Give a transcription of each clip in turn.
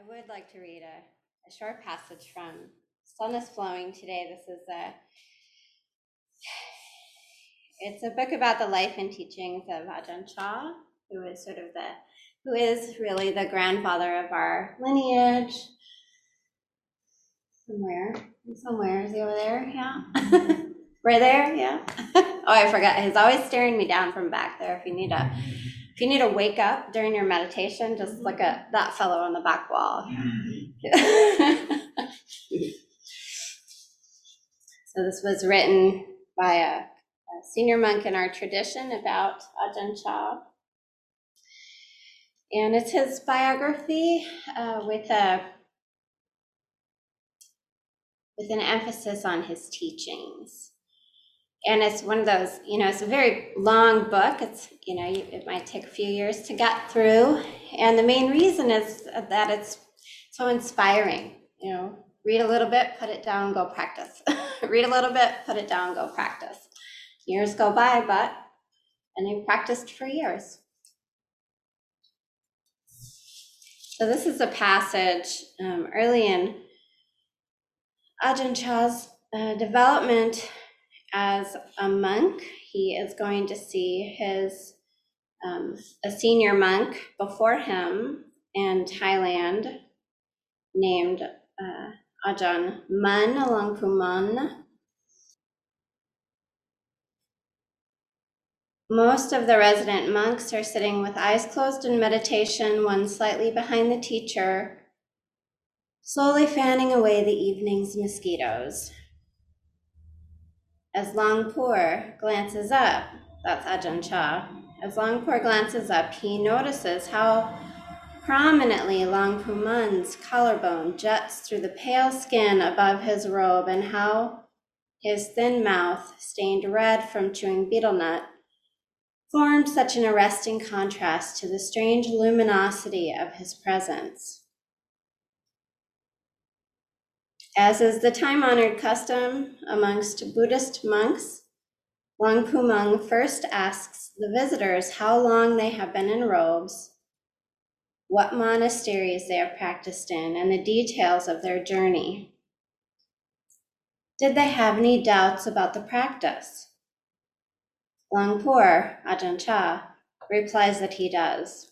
I would like to read a, a short passage from Stillness Flowing today. This is a it's a book about the life and teachings of Ajahn Chah, who is sort of the who is really the grandfather of our lineage. Somewhere, somewhere is he over there? Yeah, right there. Yeah. oh, I forgot. He's always staring me down from back there. If you need a if you need to wake up during your meditation, just look at that fellow on the back wall. so this was written by a, a, senior monk in our tradition about Ajahn Chah. And it's his biography uh, with a with an emphasis on his teachings and it's one of those you know it's a very long book. It's you know it might take a few years to get through. And the main reason is that it's so inspiring you know. Read a little bit put it down go practice. Read a little bit put it down go practice. Years go by but and they practiced for years. So this is a passage um, early in ajahn chah's uh, development as a monk. He is going to see his um, a senior monk before him in Thailand named uh, Ajahn Mun Luang Pu Most of the resident monks are sitting with eyes closed in meditation, one slightly behind the teacher, slowly fanning away the evening's mosquitoes. As Luang Por glances up, that's Ajahn Chah, as Luang Por glances up, he notices how prominently Mun's collarbone juts through the pale skin above his robe and how his thin mouth, stained red from chewing betel nut, formed such an arresting contrast to the strange luminosity of his presence. As is the time honored custom amongst Buddhist monks, Luang Pu Mun first asks the visitors how long they have been in robes, what monasteries they have practiced in, and the details of their journey. Did they have any doubts about the practice? Luang Por, Ajahn Chah, replies that he does.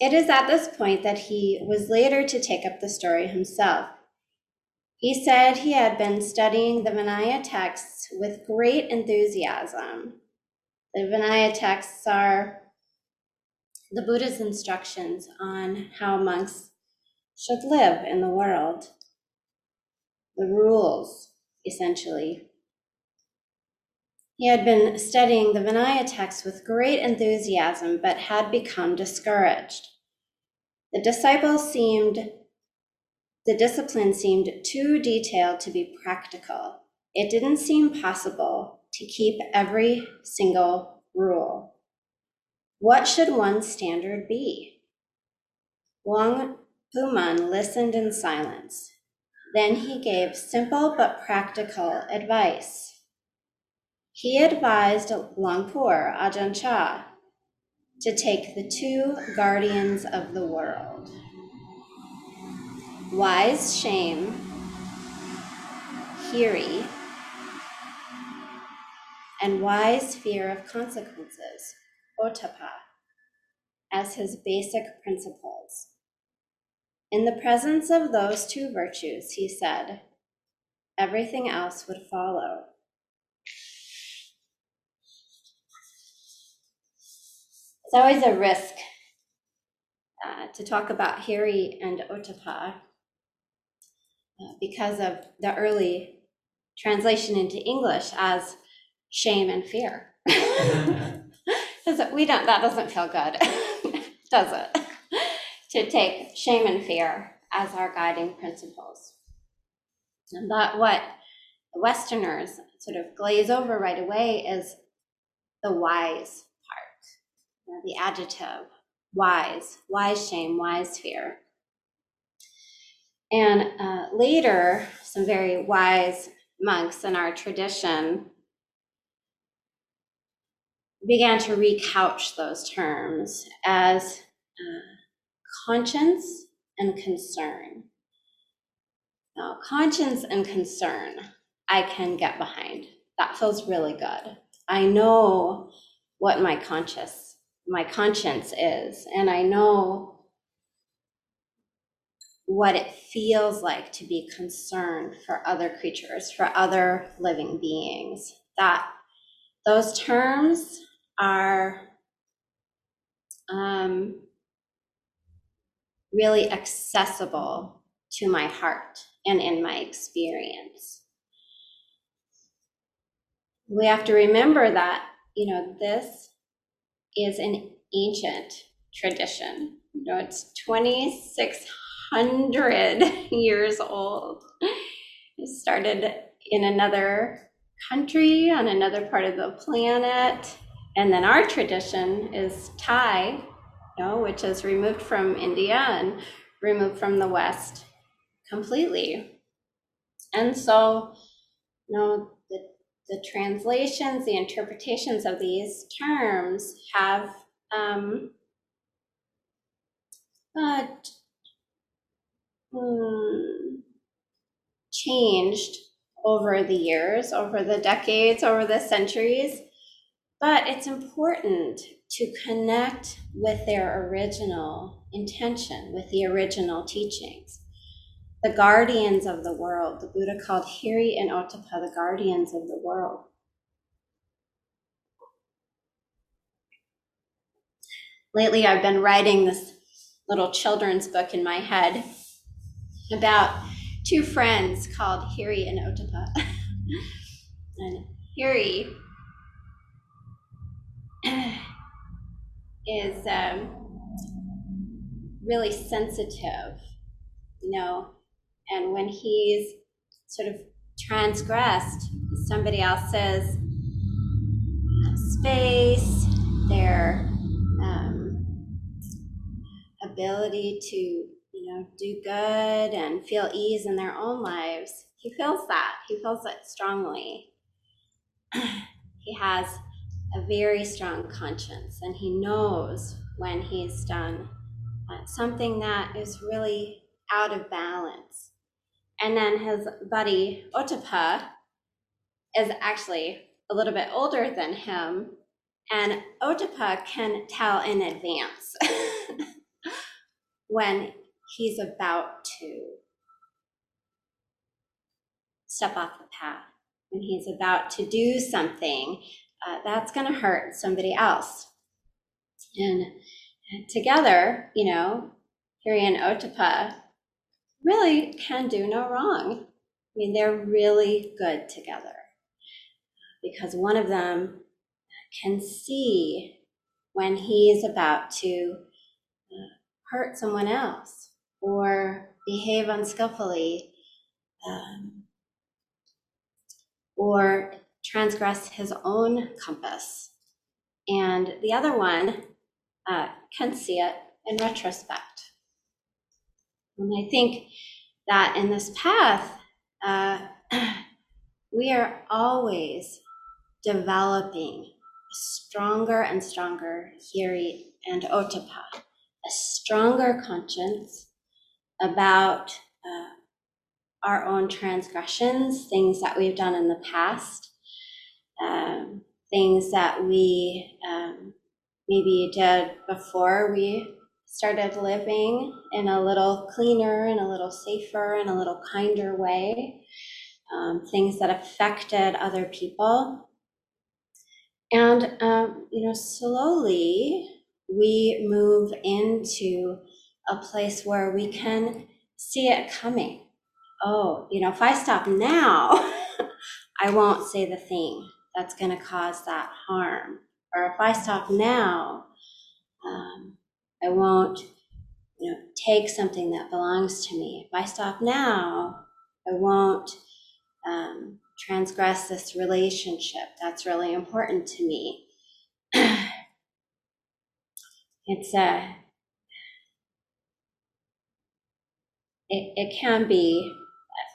It is at this point that he was later to take up the story himself. He said he had been studying the Vinaya texts with great enthusiasm. The Vinaya texts are the Buddha's instructions on how monks should live in the world, the rules, essentially. He had been studying the Vinaya text with great enthusiasm, but had become discouraged. The seemed, the discipline seemed too detailed to be practical. It didn't seem possible to keep every single rule. What should one's standard be? Wang Puman listened in silence. Then he gave simple but practical advice. He advised Luang Por Ajahn Chah to take the two guardians of the world wise shame, Hiri, and wise fear of consequences, Ottappa, as his basic principles. In the presence of those two virtues, he said, everything else would follow. It's always a risk uh, to talk about Hiri and Ottappa uh, because of the early translation into English as shame and fear. we don't, that doesn't feel good, does it? to take shame and fear as our guiding principles. And that what Westerners sort of glaze over right away is the the adjective wise, wise shame, wise fear. And uh, later, some very wise monks in our tradition began to recouch those terms as uh, conscience and concern. Now, conscience and concern, I can get behind. That feels really good. I know what my conscious, my conscience is, and I know what it feels like to be concerned for other creatures, for other living beings. That those terms are um, really accessible to my heart and in my experience. We have to remember that, you know, this is an ancient tradition. You know, it's 2,600 years old. It started in another country on another part of the planet. And then our tradition is Thai, you know, which is removed from India and removed from the West completely. And so, you know, the, translations, the interpretations of these terms have um, uh, hmm, changed over the years, over the decades, over the centuries. But it's important to connect with their original intention, with the original teachings. The guardians of the world, the Buddha called Hiri and Ottappa the guardians of the world. Lately, I've been writing this little children's book in my head about two friends called Hiri and Ottappa. and Hiri is um, really sensitive, you know, and when he's sort of transgressed somebody else's space, their um, ability to, you know, do good and feel ease in their own lives, he feels that. He feels that strongly. he has a very strong conscience and he knows when he's done uh, something that is really out of balance. And then his buddy Ottappa is actually a little bit older than him, and Ottappa can tell in advance when he's about to step off the path, when he's about to do something uh, that's going to hurt somebody else. And together, you know, Hiri and Ottappa really can do no wrong. I mean, they're really good together because one of them can see when he's about to uh, hurt someone else or behave unskillfully um, or transgress his own compass. And the other one uh, can see it in retrospect. And I think that in this path, uh, we are always developing a stronger and stronger Hiri and ottappa, a stronger conscience about uh, our own transgressions, things that we've done in the past, um, things that we um, maybe did before we started living in a little cleaner and a little safer and a little kinder way, um, things that affected other people. And, um, you know, slowly we move into a place where we can see it coming. Oh, you know, if I stop now, I won't say the thing that's going to cause that harm. Or if I stop now, um, I won't, you know, take something that belongs to me. If I stop now, I won't um, transgress this relationship. That's really important to me. it's a, it, it can be,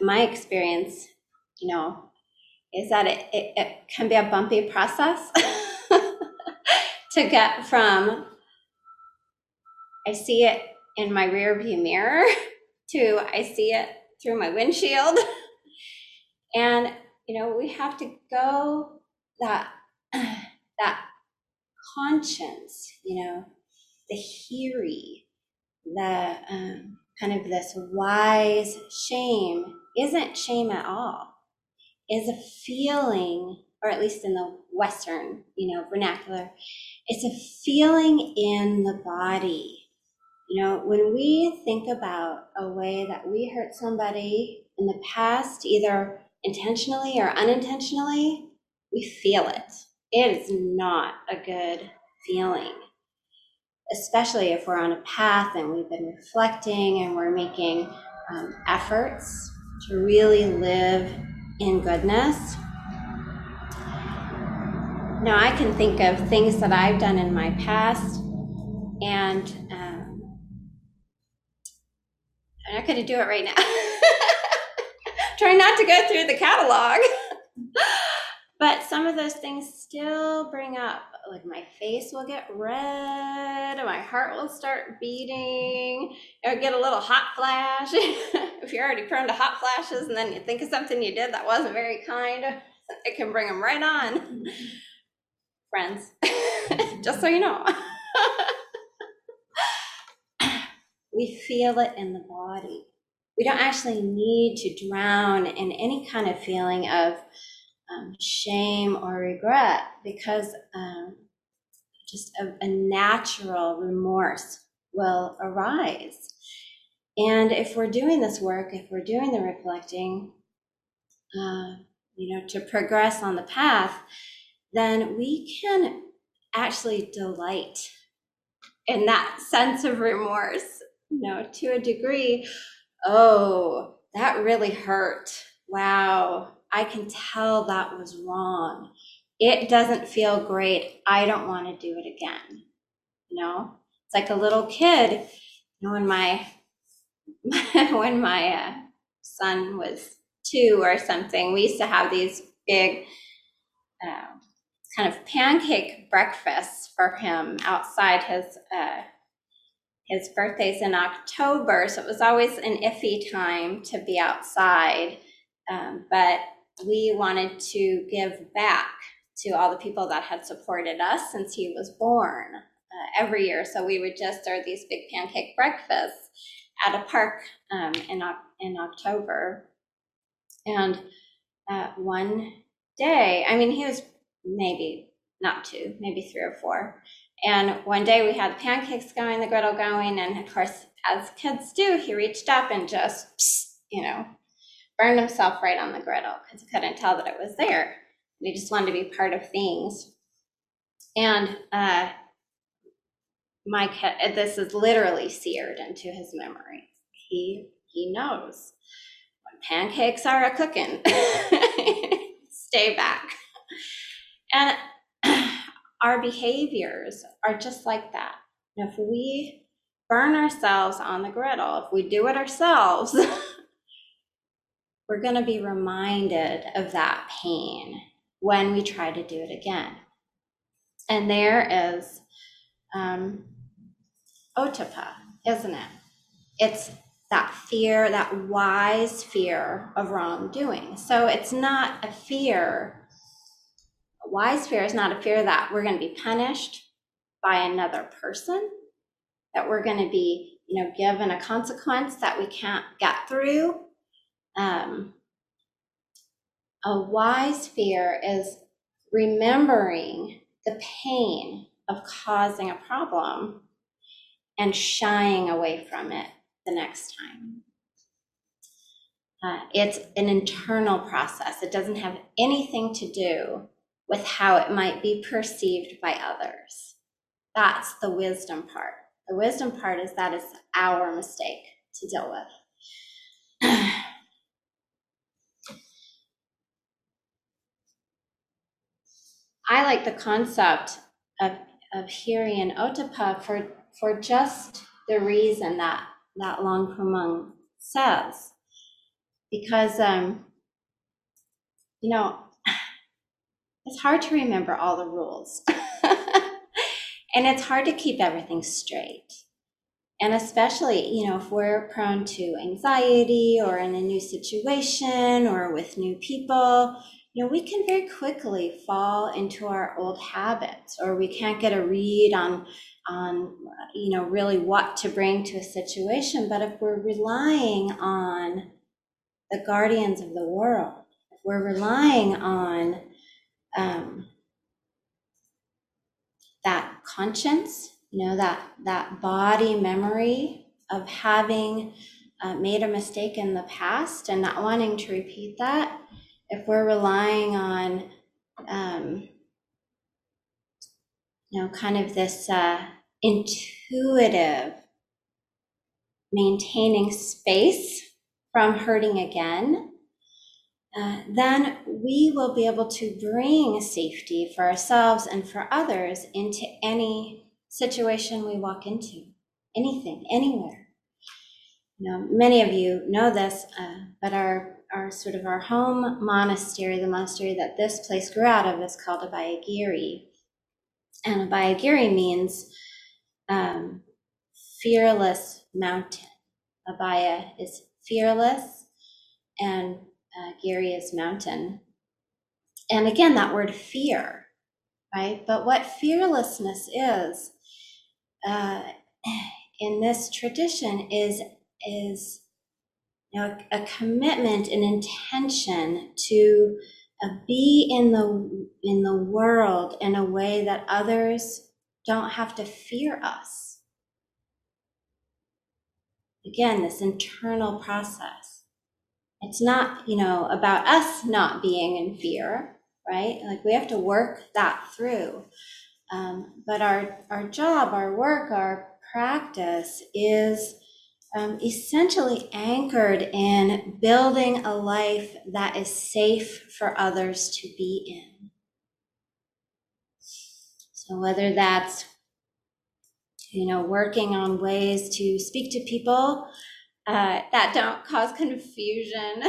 my experience, you know, is that it, it, it can be a bumpy process to get from I see it in my rearview mirror to I see it through my windshield. And you know, we have to go that that conscience, you know, the hiri, the um, kind of this wise shame isn't shame at all. Is a feeling, or at least in the Western, you know, vernacular, it's a feeling in the body. You know, when we think about a way that we hurt somebody in the past, either intentionally or unintentionally, we feel it. It is not a good feeling, especially if we're on a path and we've been reflecting and we're making um, efforts to really live in goodness. Now, I can think of things that I've done in my past, and um, I'm not going to do it right now. Try not to go through the catalog. but some of those things still bring up, like my face will get red, my heart will start beating, or get a little hot flash. if you're already prone to hot flashes and then you think of something you did that wasn't very kind, it can bring them right on. Friends, just so you know. We feel it in the body we don't actually need to drown in any kind of feeling of um, shame or regret because um, just a, a, natural remorse will arise. And if we're doing this work, if we're doing the reflecting, uh, you know, to progress on the path, then we can actually delight in that sense of remorse, you know, to a degree oh, that really hurt. Wow, I can tell that was wrong. It doesn't feel great. I don't want to do it again. You know, it's like a little kid. You know, when my when my uh, son was two or something, we used to have these big uh, kind of pancake breakfasts for him outside his uh, his birthday's in October, so it was always an iffy time to be outside. Um, but we wanted to give back to all the people that had supported us since he was born uh, every year. So we would just serve these big pancake breakfasts at a park um, in, in October. And uh, one day, I mean, he was maybe not two, maybe three or four. And one day we had pancakes going, the griddle going, and of course, as kids do, he reached up and just, you know, burned himself right on the griddle because he couldn't tell that it was there. he just wanted to be part of things. And uh, my kid, this is literally seared into his memory. He he knows when pancakes are a cooking, stay back. And our behaviors are just like that. if we burn ourselves on the griddle, if we do it ourselves, we're going to be reminded of that pain when we try to do it again. And there is um, ottappa, isn't it? It's that fear, that wise fear of wrongdoing. So it's not a fear wise fear is not a fear that we're going to be punished by another person, that we're going to be, you know, given a consequence that we can't get through. Um, a wise fear is remembering the pain of causing a problem and shying away from it the next time. Uh, it's an internal process. It doesn't have anything to do with how it might be perceived by others. That's the wisdom part. The wisdom part is that it's our mistake to deal with. I like the concept of, of Hiri and Ottappa for, for just the reason that, that Luang Pu Mun says. Because, um, you know, it's hard to remember all the rules. and it's hard to keep everything straight. And especially, you know, if we're prone to anxiety or in a new situation or with new people, you know, we can very quickly fall into our old habits or we can't get a read on on you know really what to bring to a situation but if we're relying on the guardians of the world if we're relying on um, that conscience you know that that body memory of having uh, made a mistake in the past and not wanting to repeat that if we're relying on um, you know kind of this uh, intuitive maintaining space from hurting again uh, then we will be able to bring safety for ourselves and for others into any situation we walk into, anything, anywhere. You know, many of you know this, uh, but our our sort of our home monastery, the monastery that this place grew out of, is called Abhayagiri, and Abhayagiri means um, fearless mountain. Abhaya is fearless, and uh, Giri mountain. And again, that word fear, right? But what fearlessness is uh, in this tradition is is you know a, commitment, an intention to uh, be in the in the world in a way that others don't have to fear us. Again, this internal process it's not, you know, about us not being in fear, right? Like we have to work that through. Um, but our, our job, our work, our practice is um, essentially anchored in building a life that is safe for others to be in. So whether that's you know working on ways to speak to people uh, that don't cause confusion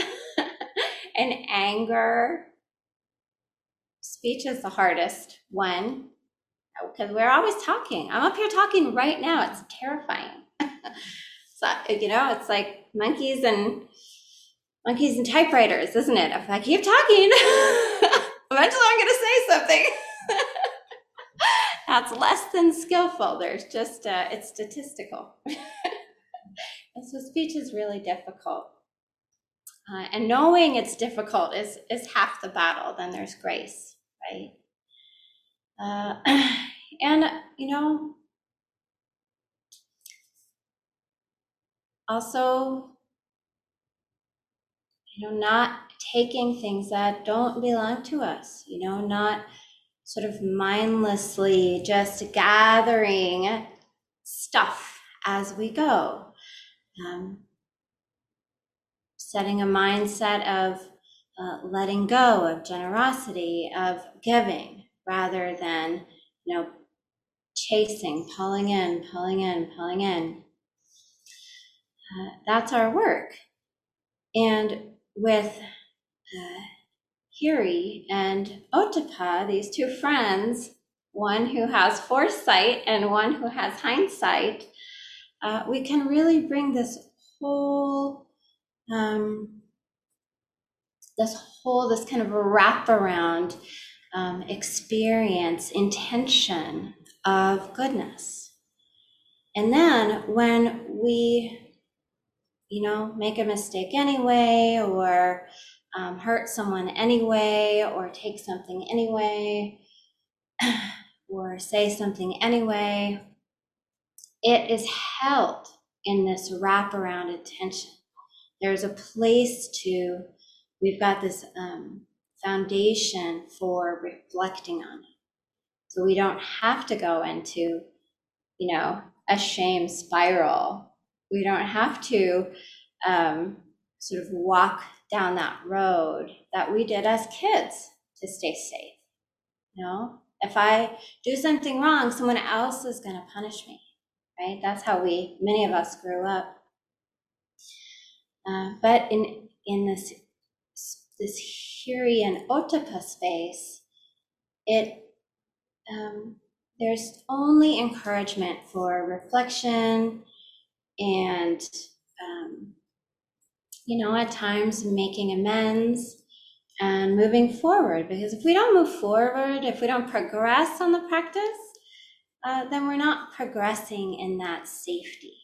and anger. Speech is the hardest one because we're always talking. I'm up here talking right now. It's terrifying. so, you know, it's like monkeys and monkeys and typewriters, isn't it? If I keep talking, eventually I'm going to say something. That's less than skillful. There's just, uh, it's statistical. And so speech is really difficult. Uh, and knowing it's difficult is, is half the battle. Then there's grace, right? Uh, and, you know, also, you know, not taking things that don't belong to us, you know, not sort of mindlessly just gathering stuff as we go um, setting a mindset of uh, letting go, of generosity, of giving, rather than, you know, chasing, pulling in, pulling in, pulling in. Uh, that's our work. And with uh, Hiri and Ottappa, these two friends, one who has foresight and one who has hindsight, uh, we can really bring this whole um, this whole this kind of wraparound um, experience intention of goodness. And then when we you know make a mistake anyway or um, hurt someone anyway or take something anyway or say something anyway it is held in this wraparound attention. There's a place to, we've got this um, foundation for reflecting on it. So we don't have to go into, you know, a shame spiral. We don't have to um, sort of walk down that road that we did as kids to stay safe. You know, if I do something wrong, someone else is going to punish me right? That's how we, many of us grew up. Uh, but in, in this, this Hiri and Ottappa space, it, um, there's only encouragement for reflection, and, um, you know, at times making amends and moving forward. Because if we don't move forward, if we don't progress on the practice, uh, then we're not progressing in that safety.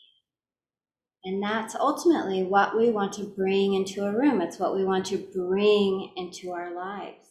And that's ultimately what we want to bring into a room. It's what we want to bring into our lives.